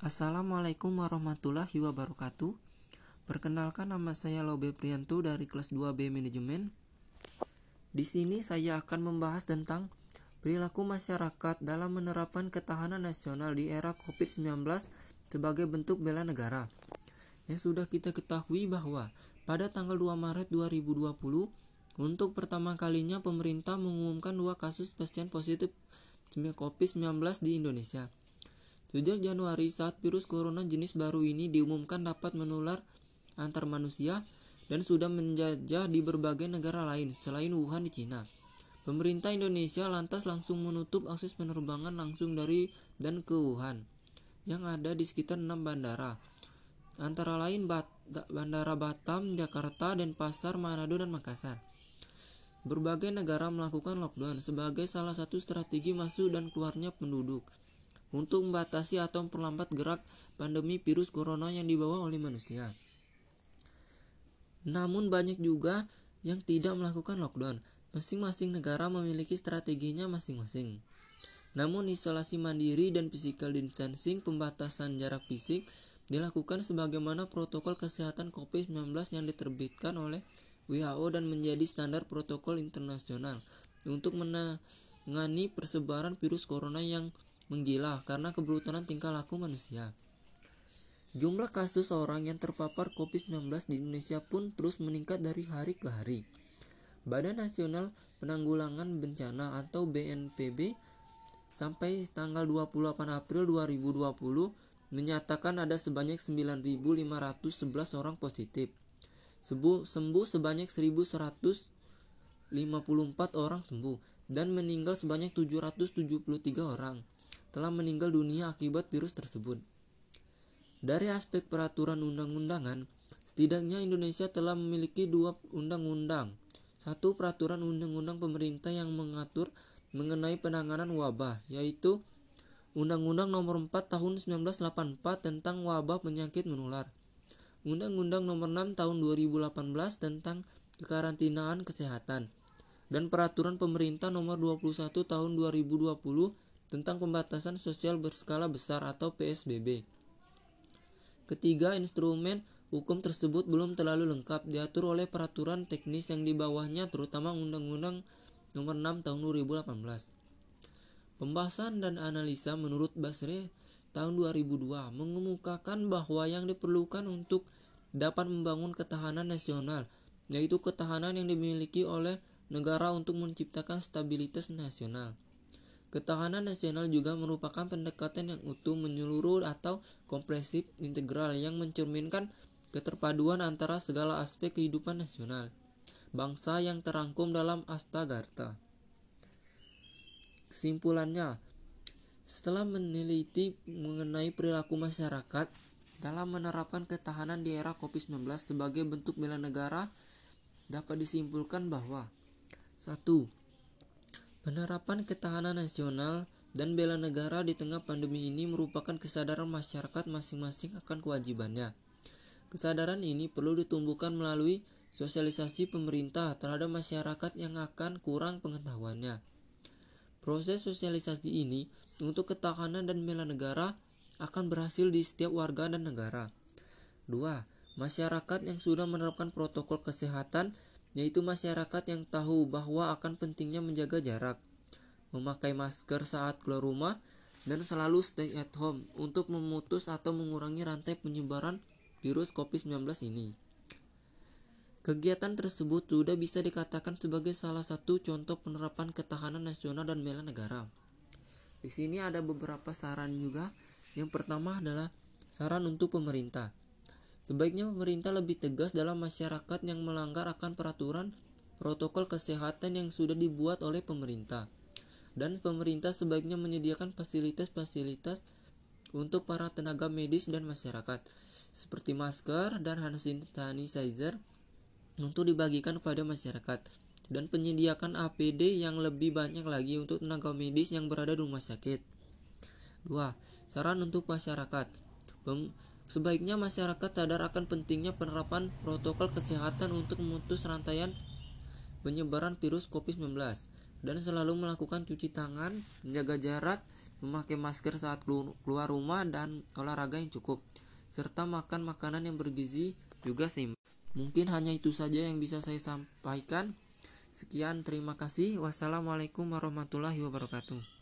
Assalamualaikum warahmatullahi wabarakatuh. Perkenalkan nama saya Lobe Prianto dari kelas 2B Manajemen. Di sini saya akan membahas tentang perilaku masyarakat dalam menerapkan ketahanan nasional di era COVID-19 sebagai bentuk bela negara. Yang sudah kita ketahui bahwa pada tanggal 2 Maret 2020 untuk pertama kalinya pemerintah mengumumkan dua kasus pasien positif COVID-19 di Indonesia. Sejak Januari saat virus corona jenis baru ini diumumkan dapat menular antar manusia dan sudah menjajah di berbagai negara lain selain Wuhan di Cina. Pemerintah Indonesia lantas langsung menutup akses penerbangan langsung dari dan ke Wuhan yang ada di sekitar enam bandara. Antara lain Bat Bandara Batam, Jakarta, dan Pasar, Manado, dan Makassar. Berbagai negara melakukan lockdown sebagai salah satu strategi masuk dan keluarnya penduduk untuk membatasi atau memperlambat gerak pandemi virus corona yang dibawa oleh manusia. Namun banyak juga yang tidak melakukan lockdown. Masing-masing negara memiliki strateginya masing-masing. Namun isolasi mandiri dan physical distancing pembatasan jarak fisik dilakukan sebagaimana protokol kesehatan COVID-19 yang diterbitkan oleh WHO dan menjadi standar protokol internasional untuk menangani persebaran virus corona yang menggila karena kebrutalan tingkah laku manusia. Jumlah kasus orang yang terpapar COVID-19 di Indonesia pun terus meningkat dari hari ke hari. Badan Nasional Penanggulangan Bencana atau BNPB sampai tanggal 28 April 2020 menyatakan ada sebanyak 9.511 orang positif. Sembuh, sembuh sebanyak 1.154 orang sembuh dan meninggal sebanyak 773 orang telah meninggal dunia akibat virus tersebut. Dari aspek peraturan undang-undangan, setidaknya Indonesia telah memiliki dua undang-undang. Satu peraturan undang-undang pemerintah yang mengatur mengenai penanganan wabah, yaitu Undang-Undang Nomor 4 Tahun 1984 tentang wabah penyakit menular. Undang-Undang Nomor 6 Tahun 2018 tentang kekarantinaan kesehatan dan Peraturan Pemerintah Nomor 21 Tahun 2020 tentang pembatasan sosial berskala besar atau PSBB. Ketiga, instrumen hukum tersebut belum terlalu lengkap diatur oleh peraturan teknis yang di bawahnya terutama Undang-Undang Nomor 6 Tahun 2018. Pembahasan dan analisa menurut Basre tahun 2002 mengemukakan bahwa yang diperlukan untuk dapat membangun ketahanan nasional yaitu ketahanan yang dimiliki oleh negara untuk menciptakan stabilitas nasional. Ketahanan nasional juga merupakan pendekatan yang utuh menyeluruh atau kompresif integral yang mencerminkan keterpaduan antara segala aspek kehidupan nasional bangsa yang terangkum dalam Astagartha. Kesimpulannya, setelah meneliti mengenai perilaku masyarakat dalam menerapkan ketahanan di era COVID-19 sebagai bentuk bela negara, dapat disimpulkan bahwa 1 Penerapan ketahanan nasional dan bela negara di tengah pandemi ini merupakan kesadaran masyarakat masing-masing akan kewajibannya. Kesadaran ini perlu ditumbuhkan melalui sosialisasi pemerintah terhadap masyarakat yang akan kurang pengetahuannya. Proses sosialisasi ini untuk ketahanan dan bela negara akan berhasil di setiap warga dan negara. 2. Masyarakat yang sudah menerapkan protokol kesehatan yaitu masyarakat yang tahu bahwa akan pentingnya menjaga jarak, memakai masker saat keluar rumah, dan selalu stay at home untuk memutus atau mengurangi rantai penyebaran virus COVID-19 ini. Kegiatan tersebut sudah bisa dikatakan sebagai salah satu contoh penerapan ketahanan nasional dan bela negara. Di sini ada beberapa saran juga. Yang pertama adalah saran untuk pemerintah. Sebaiknya pemerintah lebih tegas dalam masyarakat yang melanggar akan peraturan protokol kesehatan yang sudah dibuat oleh pemerintah. Dan pemerintah sebaiknya menyediakan fasilitas-fasilitas untuk para tenaga medis dan masyarakat seperti masker dan hand sanitizer untuk dibagikan kepada masyarakat dan penyediakan APD yang lebih banyak lagi untuk tenaga medis yang berada di rumah sakit. 2. Saran untuk masyarakat. Sebaiknya masyarakat sadar akan pentingnya penerapan protokol kesehatan untuk memutus rantaian penyebaran virus COVID-19. dan selalu melakukan cuci tangan, menjaga jarak, memakai masker saat keluar rumah dan olahraga yang cukup, serta makan makanan yang bergizi juga seimbang. Mungkin hanya itu saja yang bisa saya sampaikan. Sekian, terima kasih. Wassalamualaikum warahmatullahi wabarakatuh.